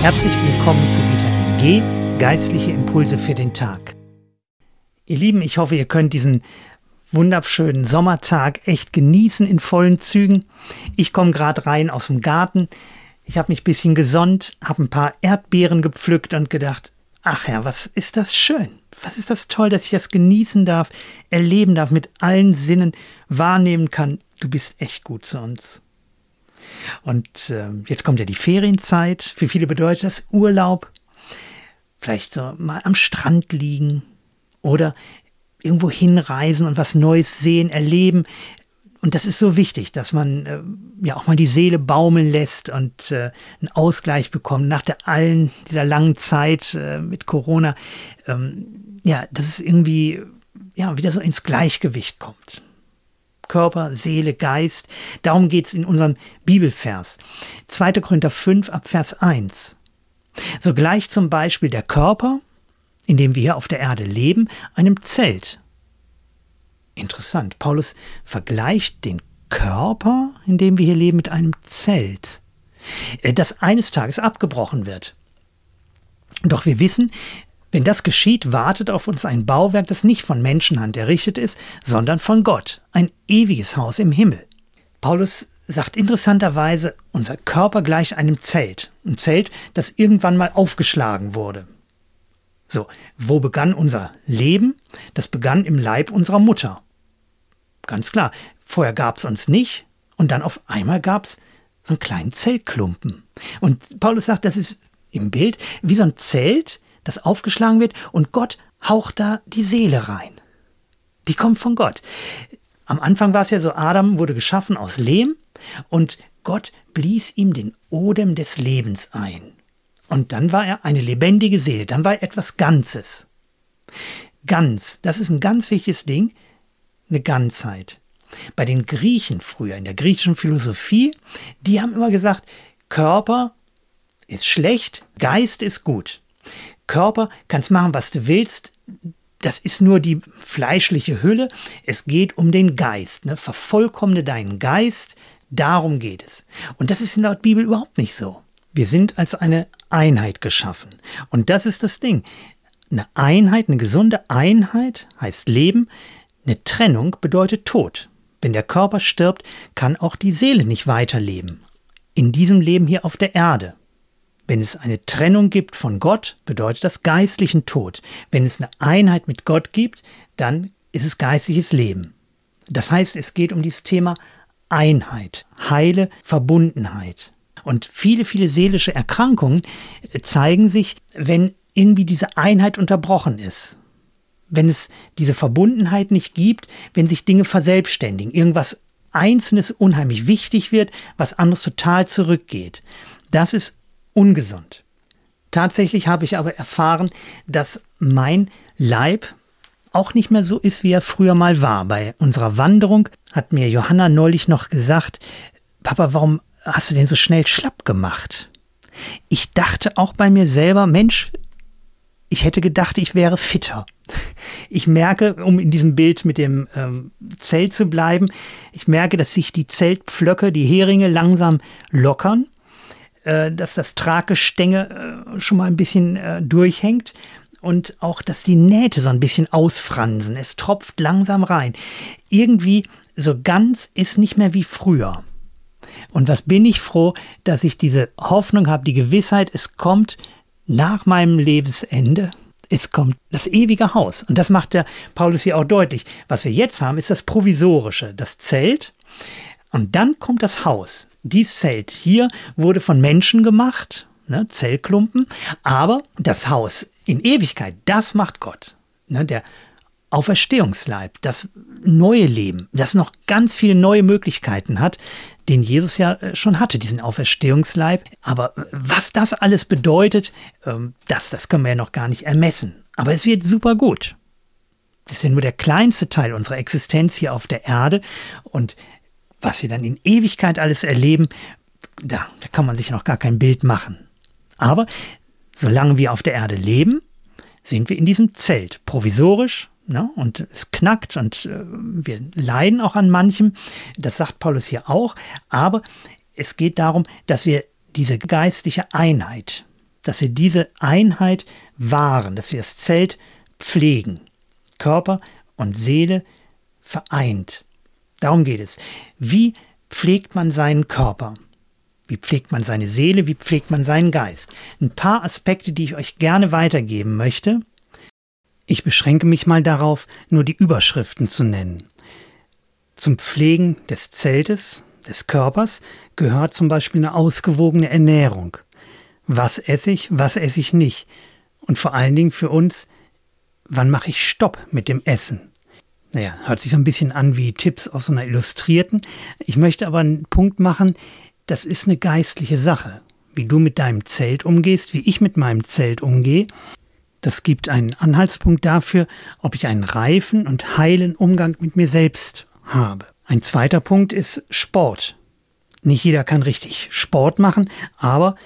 Herzlich willkommen zu Vitamin G, geistliche Impulse für den Tag. Ihr Lieben, ich hoffe, ihr könnt diesen wunderschönen Sommertag echt genießen in vollen Zügen. Ich komme gerade rein aus dem Garten. Ich habe mich ein bisschen gesonnt, habe ein paar Erdbeeren gepflückt und gedacht, ach ja, was ist das schön. Was ist das toll, dass ich das genießen darf, erleben darf, mit allen Sinnen wahrnehmen kann. Du bist echt gut zu uns. Und äh, jetzt kommt ja die Ferienzeit. Für viele bedeutet das Urlaub. Vielleicht so mal am Strand liegen oder irgendwo hinreisen und was Neues sehen, erleben. Und das ist so wichtig, dass man äh, ja auch mal die Seele baumeln lässt und äh, einen Ausgleich bekommt nach der allen dieser langen Zeit äh, mit Corona. Ähm, ja, dass es irgendwie ja wieder so ins Gleichgewicht kommt. Körper, Seele, Geist. Darum geht es in unserem Bibelvers. 2. Korinther 5 ab Vers 1. So gleich zum Beispiel der Körper, in dem wir hier auf der Erde leben, einem Zelt. Interessant. Paulus vergleicht den Körper, in dem wir hier leben, mit einem Zelt, äh, das eines Tages abgebrochen wird. Doch wir wissen, wenn das geschieht, wartet auf uns ein Bauwerk, das nicht von Menschenhand errichtet ist, sondern von Gott, ein ewiges Haus im Himmel. Paulus sagt interessanterweise, unser Körper gleicht einem Zelt, ein Zelt, das irgendwann mal aufgeschlagen wurde. So, wo begann unser Leben? Das begann im Leib unserer Mutter. Ganz klar, vorher gab es uns nicht und dann auf einmal gab es so einen kleinen Zellklumpen. Und Paulus sagt, das ist im Bild wie so ein Zelt, das aufgeschlagen wird und Gott haucht da die Seele rein. Die kommt von Gott. Am Anfang war es ja so, Adam wurde geschaffen aus Lehm und Gott blies ihm den Odem des Lebens ein. Und dann war er eine lebendige Seele, dann war er etwas Ganzes. Ganz, das ist ein ganz wichtiges Ding, eine Ganzheit. Bei den Griechen früher, in der griechischen Philosophie, die haben immer gesagt, Körper ist schlecht, Geist ist gut. Körper, kannst machen, was du willst. Das ist nur die fleischliche Hülle. Es geht um den Geist. Ne? Vervollkommne deinen Geist. Darum geht es. Und das ist in der Bibel überhaupt nicht so. Wir sind als eine Einheit geschaffen. Und das ist das Ding. Eine Einheit, eine gesunde Einheit heißt Leben. Eine Trennung bedeutet Tod. Wenn der Körper stirbt, kann auch die Seele nicht weiterleben. In diesem Leben hier auf der Erde. Wenn es eine Trennung gibt von Gott, bedeutet das geistlichen Tod. Wenn es eine Einheit mit Gott gibt, dann ist es geistliches Leben. Das heißt, es geht um dieses Thema Einheit, heile Verbundenheit. Und viele, viele seelische Erkrankungen äh, zeigen sich, wenn irgendwie diese Einheit unterbrochen ist. Wenn es diese Verbundenheit nicht gibt, wenn sich Dinge verselbstständigen, irgendwas Einzelnes unheimlich wichtig wird, was anderes total zurückgeht. Das ist ungesund. Tatsächlich habe ich aber erfahren, dass mein Leib auch nicht mehr so ist, wie er früher mal war. Bei unserer Wanderung hat mir Johanna neulich noch gesagt, Papa, warum hast du den so schnell schlapp gemacht? Ich dachte auch bei mir selber, Mensch, ich hätte gedacht, ich wäre fitter. Ich merke, um in diesem Bild mit dem ähm, Zelt zu bleiben, ich merke, dass sich die Zeltpflöcke, die Heringe langsam lockern äh, dass das Tragestänge äh, schon mal ein bisschen äh, durchhängt und auch, dass die Nähte so ein bisschen ausfransen. Es tropft langsam rein. Irgendwie so ganz ist nicht mehr wie früher. Und was bin ich froh, dass ich diese Hoffnung habe, die Gewissheit, es kommt nach meinem Lebensende, es kommt das ewige Haus. Und das macht der Paulus hier auch deutlich. Was wir jetzt haben, ist das Provisorische, das Zelt. Und dann kommt das Haus. Dies Zelt hier wurde von Menschen gemacht, ne, Zellklumpen, aber das Haus in Ewigkeit, das macht Gott. Ne, der Auferstehungsleib, das neue Leben, das noch ganz viele neue Möglichkeiten hat, den Jesus ja äh, schon hatte, diesen Auferstehungsleib. Aber was das alles bedeutet, ähm, das, das können wir ja noch gar nicht ermessen. Aber es wird super gut. Das ist ja nur der kleinste Teil unserer Existenz hier auf der Erde. Und was wir dann in Ewigkeit alles erleben, da, da kann man sich noch gar kein Bild machen. Aber solange wir auf der Erde leben, sind wir in diesem Zelt, provisorisch, ne? und es knackt und äh, wir leiden auch an manchem, das sagt Paulus hier auch, aber es geht darum, dass wir diese geistliche Einheit dass wir diese Einheit wahren, dass wir das Zelt pflegen. Körper und Seele vereint. Darum geht es. Wie pflegt man seinen Körper? Wie pflegt man seine Seele? Wie pflegt man seinen Geist? Ein paar Aspekte, die ich euch gerne weitergeben möchte. Ich beschränke mich mal darauf, nur die Überschriften zu nennen. Zum Pflegen des Zeltes, des Körpers, gehört zum Beispiel eine ausgewogene Ernährung. Was esse ich, was esse ich nicht? Und vor allen Dingen für uns, wann mache ich Stopp mit dem Essen? Naja, hört sich so ein bisschen an wie Tipps aus einer Illustrierten. Ich möchte aber einen Punkt machen, das ist eine geistliche Sache. Wie du mit deinem Zelt umgehst, wie ich mit meinem Zelt umgehe, das gibt einen Anhaltspunkt dafür, ob ich einen reifen und heilen Umgang mit mir selbst habe. Ein zweiter Punkt ist Sport. Nicht jeder kann richtig Sport machen, aber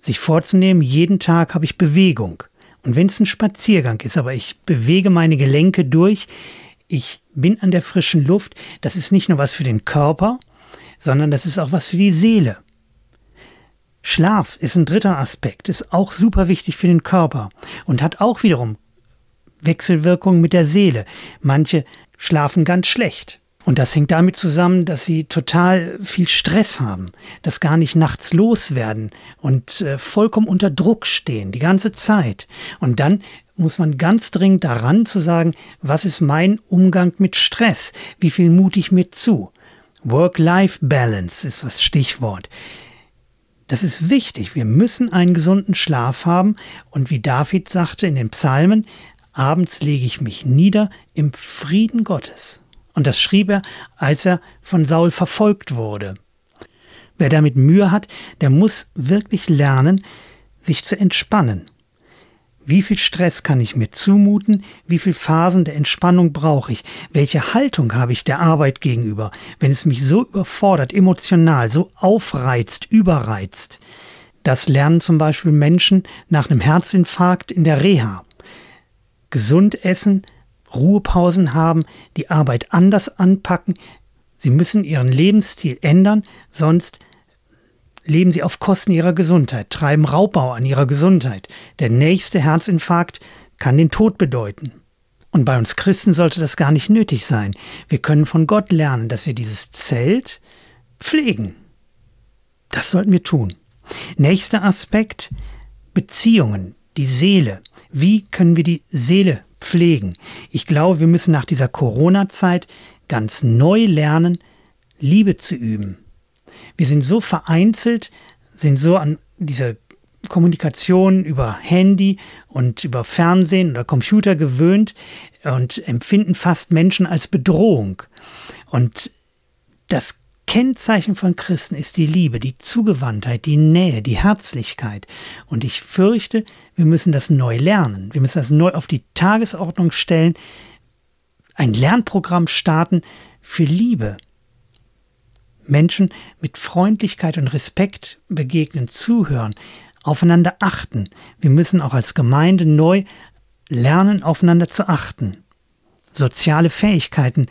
sich vorzunehmen, jeden Tag habe ich Bewegung. Und wenn es ein Spaziergang ist, aber ich bewege meine Gelenke durch, ich bin an der frischen Luft, das ist nicht nur was für den Körper, sondern das ist auch was für die Seele. Schlaf ist ein dritter Aspekt, ist auch super wichtig für den Körper und hat auch wiederum Wechselwirkungen mit der Seele. Manche schlafen ganz schlecht. Und das hängt damit zusammen, dass sie total viel Stress haben, das gar nicht nachts loswerden und äh, vollkommen unter Druck stehen, die ganze Zeit. Und dann muss man ganz dringend daran zu sagen, was ist mein Umgang mit Stress? Wie viel mute ich mir zu? Work-Life-Balance ist das Stichwort. Das ist wichtig. Wir müssen einen gesunden Schlaf haben. Und wie David sagte in den Psalmen, abends lege ich mich nieder im Frieden Gottes. Und das schrieb er, als er von Saul verfolgt wurde. Wer damit Mühe hat, der muss wirklich lernen, sich zu entspannen. Wie viel Stress kann ich mir zumuten? Wie viel Phasen der Entspannung brauche ich? Welche Haltung habe ich der Arbeit gegenüber, wenn es mich so überfordert, emotional, so aufreizt, überreizt? Das lernen zum Beispiel Menschen nach einem Herzinfarkt in der Reha. Gesund essen, Ruhepausen haben, die Arbeit anders anpacken. Sie müssen ihren Lebensstil ändern, sonst leben sie auf Kosten ihrer Gesundheit, treiben Raubbau an ihrer Gesundheit. Der nächste Herzinfarkt kann den Tod bedeuten. Und bei uns Christen sollte das gar nicht nötig sein. Wir können von Gott lernen, dass wir dieses Zelt pflegen. Das sollten wir tun. Nächster Aspekt, Beziehungen, die Seele. Wie können wir die Seele pflegen. Ich glaube, wir müssen nach dieser Corona-Zeit ganz neu lernen, Liebe zu üben. Wir sind so vereinzelt, sind so an dieser Kommunikation über Handy und über Fernsehen oder Computer gewöhnt und empfinden fast Menschen als Bedrohung. Und das Kennzeichen von Christen ist die Liebe, die Zugewandtheit, die Nähe, die Herzlichkeit. Und ich fürchte, wir müssen das neu lernen. Wir müssen das neu auf die Tagesordnung stellen, ein Lernprogramm starten für Liebe. Menschen mit Freundlichkeit und Respekt begegnen, zuhören, aufeinander achten. Wir müssen auch als Gemeinde neu lernen, aufeinander zu achten. Soziale Fähigkeiten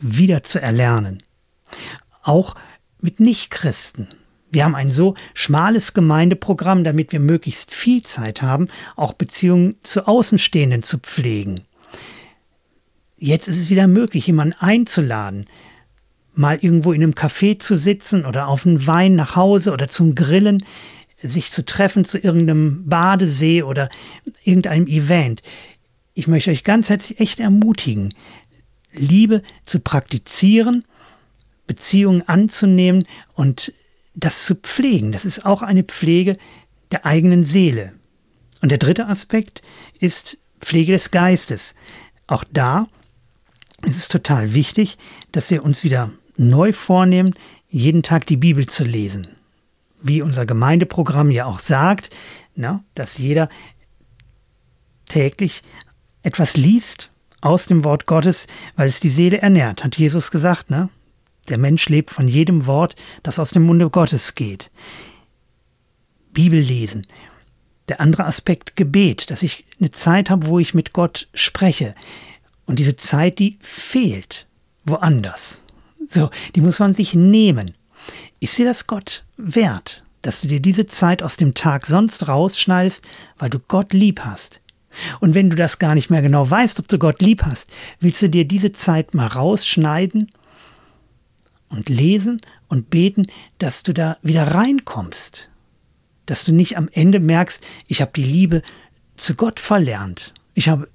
wieder zu erlernen. Auch mit Nichtchristen. Wir haben ein so schmales Gemeindeprogramm, damit wir möglichst viel Zeit haben, auch Beziehungen zu Außenstehenden zu pflegen. Jetzt ist es wieder möglich, jemanden einzuladen, mal irgendwo in einem Café zu sitzen oder auf einen Wein nach Hause oder zum Grillen, sich zu treffen zu irgendeinem Badesee oder irgendeinem Event. Ich möchte euch ganz herzlich echt ermutigen, Liebe zu praktizieren, Beziehungen anzunehmen und das zu pflegen, das ist auch eine Pflege der eigenen Seele. Und der dritte Aspekt ist Pflege des Geistes. Auch da ist es total wichtig, dass wir uns wieder neu vornehmen, jeden Tag die Bibel zu lesen. Wie unser Gemeindeprogramm ja auch sagt, na, dass jeder täglich etwas liest aus dem Wort Gottes, weil es die Seele ernährt, hat Jesus gesagt. Ne? Der Mensch lebt von jedem Wort, das aus dem Munde Gottes geht. Bibel lesen. Der andere Aspekt Gebet, dass ich eine Zeit habe, wo ich mit Gott spreche. Und diese Zeit, die fehlt woanders. So, die muss man sich nehmen. Ist dir das Gott wert, dass du dir diese Zeit aus dem Tag sonst rausschneidest, weil du Gott lieb hast. Und wenn du das gar nicht mehr genau weißt, ob du Gott lieb hast, willst du dir diese Zeit mal rausschneiden und lesen und beten, dass du da wieder reinkommst. Dass du nicht am Ende merkst, ich habe die Liebe zu Gott verlernt. Ich habe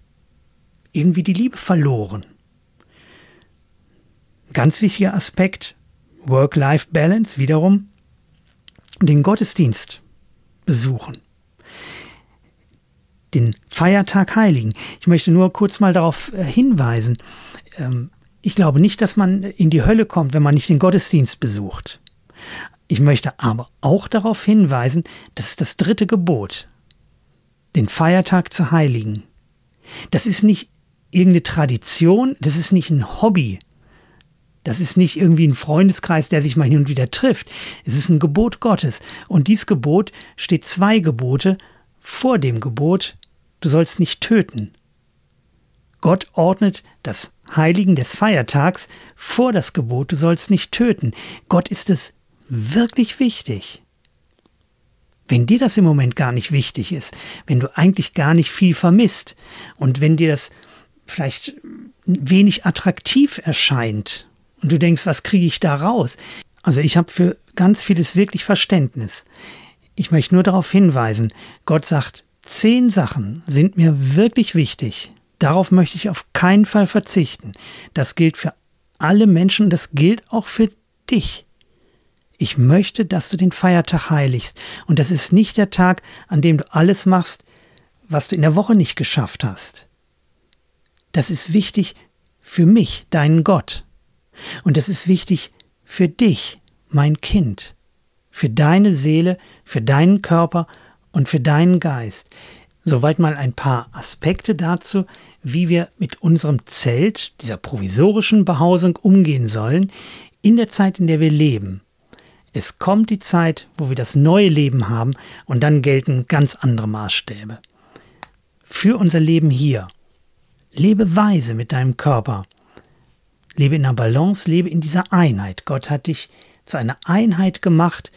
irgendwie die Liebe verloren. Ganz wichtiger Aspekt, Work-Life-Balance, wiederum den Gottesdienst besuchen. Den Feiertag Heiligen. Ich möchte nur kurz mal darauf äh, hinweisen. Ähm, ich glaube nicht, dass man in die Hölle kommt, wenn man nicht den Gottesdienst besucht. Ich möchte aber auch darauf hinweisen, das ist das dritte Gebot, den Feiertag zu heiligen. Das ist nicht irgendeine Tradition, das ist nicht ein Hobby, das ist nicht irgendwie ein Freundeskreis, der sich mal hin und wieder trifft. Es ist ein Gebot Gottes. Und dies Gebot steht zwei Gebote vor dem Gebot, du sollst nicht töten. Gott ordnet das Heiligen des Feiertags vor das Gebot, du sollst nicht töten. Gott ist es wirklich wichtig. Wenn dir das im Moment gar nicht wichtig ist, wenn du eigentlich gar nicht viel vermisst und wenn dir das vielleicht wenig attraktiv erscheint und du denkst, was kriege ich da raus? Also ich habe für ganz vieles wirklich Verständnis. Ich möchte nur darauf hinweisen, Gott sagt, zehn Sachen sind mir wirklich wichtig. Darauf möchte ich auf keinen Fall verzichten. Das gilt für alle Menschen, das gilt auch für dich. Ich möchte, dass du den Feiertag heiligst. Und das ist nicht der Tag, an dem du alles machst, was du in der Woche nicht geschafft hast. Das ist wichtig für mich, deinen Gott. Und das ist wichtig für dich, mein Kind, für deine Seele, für deinen Körper und für deinen Geist. Soweit mal ein paar Aspekte dazu, wie wir mit unserem Zelt, dieser provisorischen Behausung umgehen sollen, in der Zeit, in der wir leben. Es kommt die Zeit, wo wir das neue Leben haben und dann gelten ganz andere Maßstäbe. Für unser Leben hier. Lebe weise mit deinem Körper Lebe in der Balance, lebe in dieser Einheit. Gott hat dich zu einer Einheit gemacht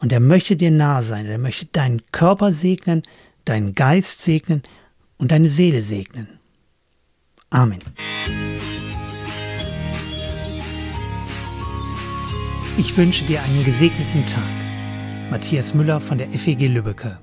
und er möchte dir nah sein. Er möchte deinen Körper segnen, deinen Geist segnen und deine Seele segnen. Amen. Ich wünsche dir einen gesegneten Tag. Matthias Müller von der FEG Lübbecke.